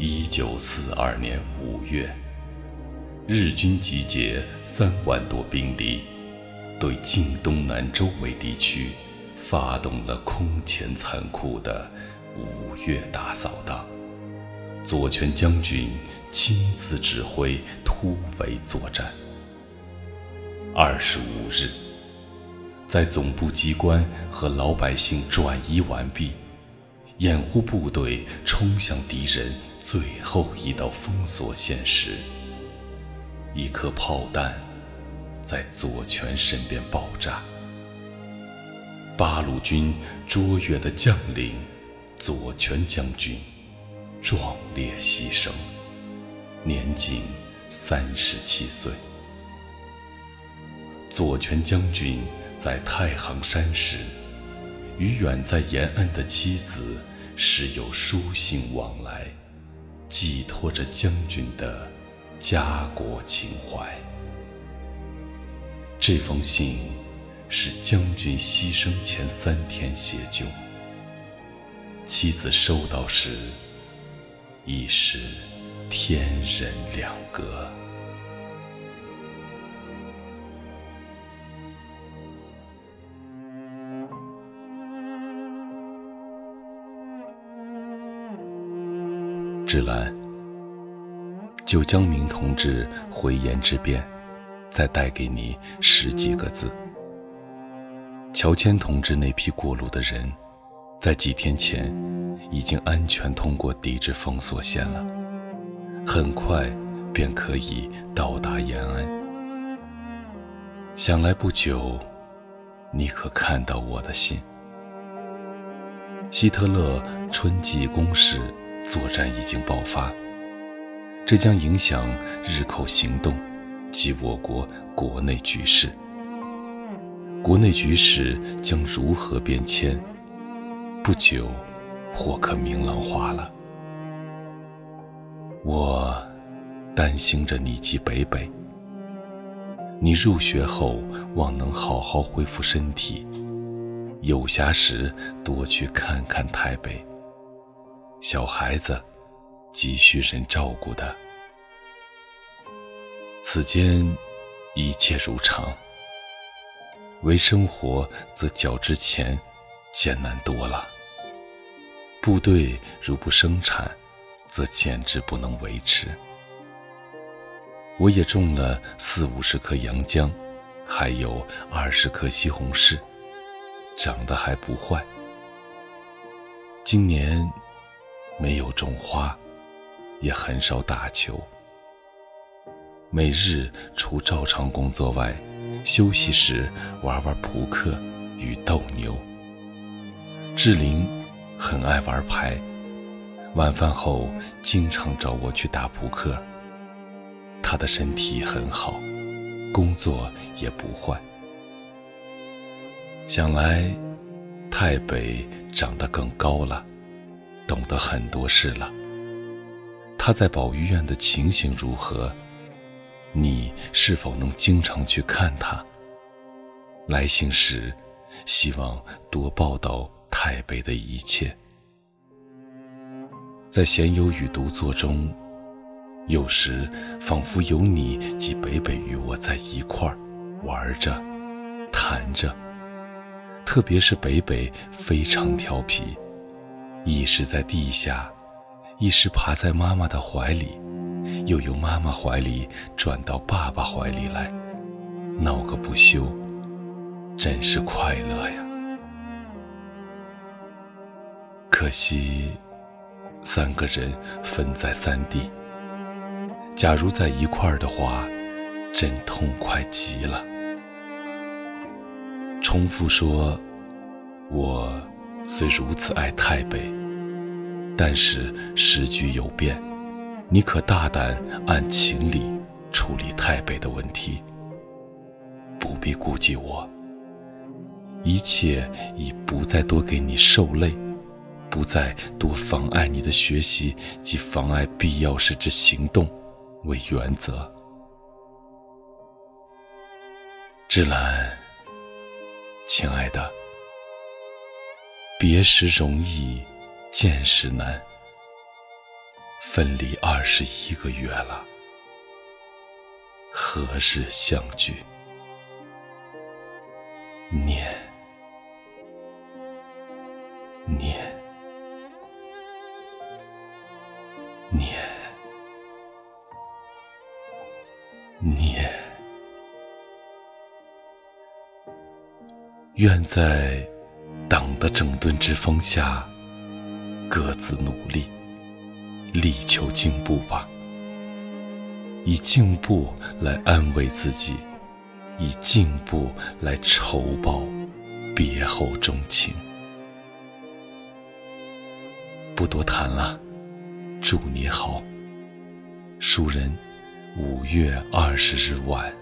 一九四二年五月，日军集结三万多兵力，对晋东南周围地区发动了空前残酷的五月大扫荡。左权将军亲自指挥突围作战。二十五日，在总部机关和老百姓转移完毕，掩护部队冲向敌人最后一道封锁线时，一颗炮弹在左权身边爆炸。八路军卓越的将领左权将军。壮烈牺牲，年仅三十七岁。左权将军在太行山时，与远在延安的妻子时有书信往来，寄托着将军的家国情怀。这封信是将军牺牲前三天写就，妻子收到时。已是天人两隔。芷兰，就江明同志回言之变，再带给你十几个字。乔迁同志那批过路的人，在几天前。已经安全通过抵制封锁线了，很快便可以到达延安。想来不久，你可看到我的信？希特勒春季攻势作战已经爆发，这将影响日寇行动及我国国内局势。国内局势将如何变迁？不久。或可明朗化了。我担心着你及北北。你入学后望能好好恢复身体，有暇时多去看看台北。小孩子急需人照顾的。此间一切如常，为生活则较之前艰难多了。部队如不生产，则简直不能维持。我也种了四五十棵洋姜，还有二十棵西红柿，长得还不坏。今年没有种花，也很少打球。每日除照常工作外，休息时玩玩扑克与斗牛。志玲。很爱玩牌，晚饭后经常找我去打扑克。他的身体很好，工作也不坏。想来，太北长得更高了，懂得很多事了。他在保育院的情形如何？你是否能经常去看他？来信时，希望多报道。太北的一切，在闲游与独坐中，有时仿佛有你及北北与我在一块儿玩着、谈着。特别是北北非常调皮，一时在地下，一时爬在妈妈的怀里，又由妈妈怀里转到爸爸怀里来，闹个不休，真是快乐呀。可惜，三个人分在三地。假如在一块儿的话，真痛快极了。重复说，我虽如此爱太北，但是时局有变，你可大胆按情理处理太北的问题，不必顾忌我。一切已不再多给你受累。不再多妨碍你的学习及妨碍必要时之行动，为原则。芷兰，亲爱的，别时容易，见时难。分离二十一个月了，何日相聚？念，念，念，念。愿在党的整顿之风下，各自努力。力求进步吧，以进步来安慰自己，以进步来酬报别后钟情。不多谈了，祝你好。书人五月二十日晚。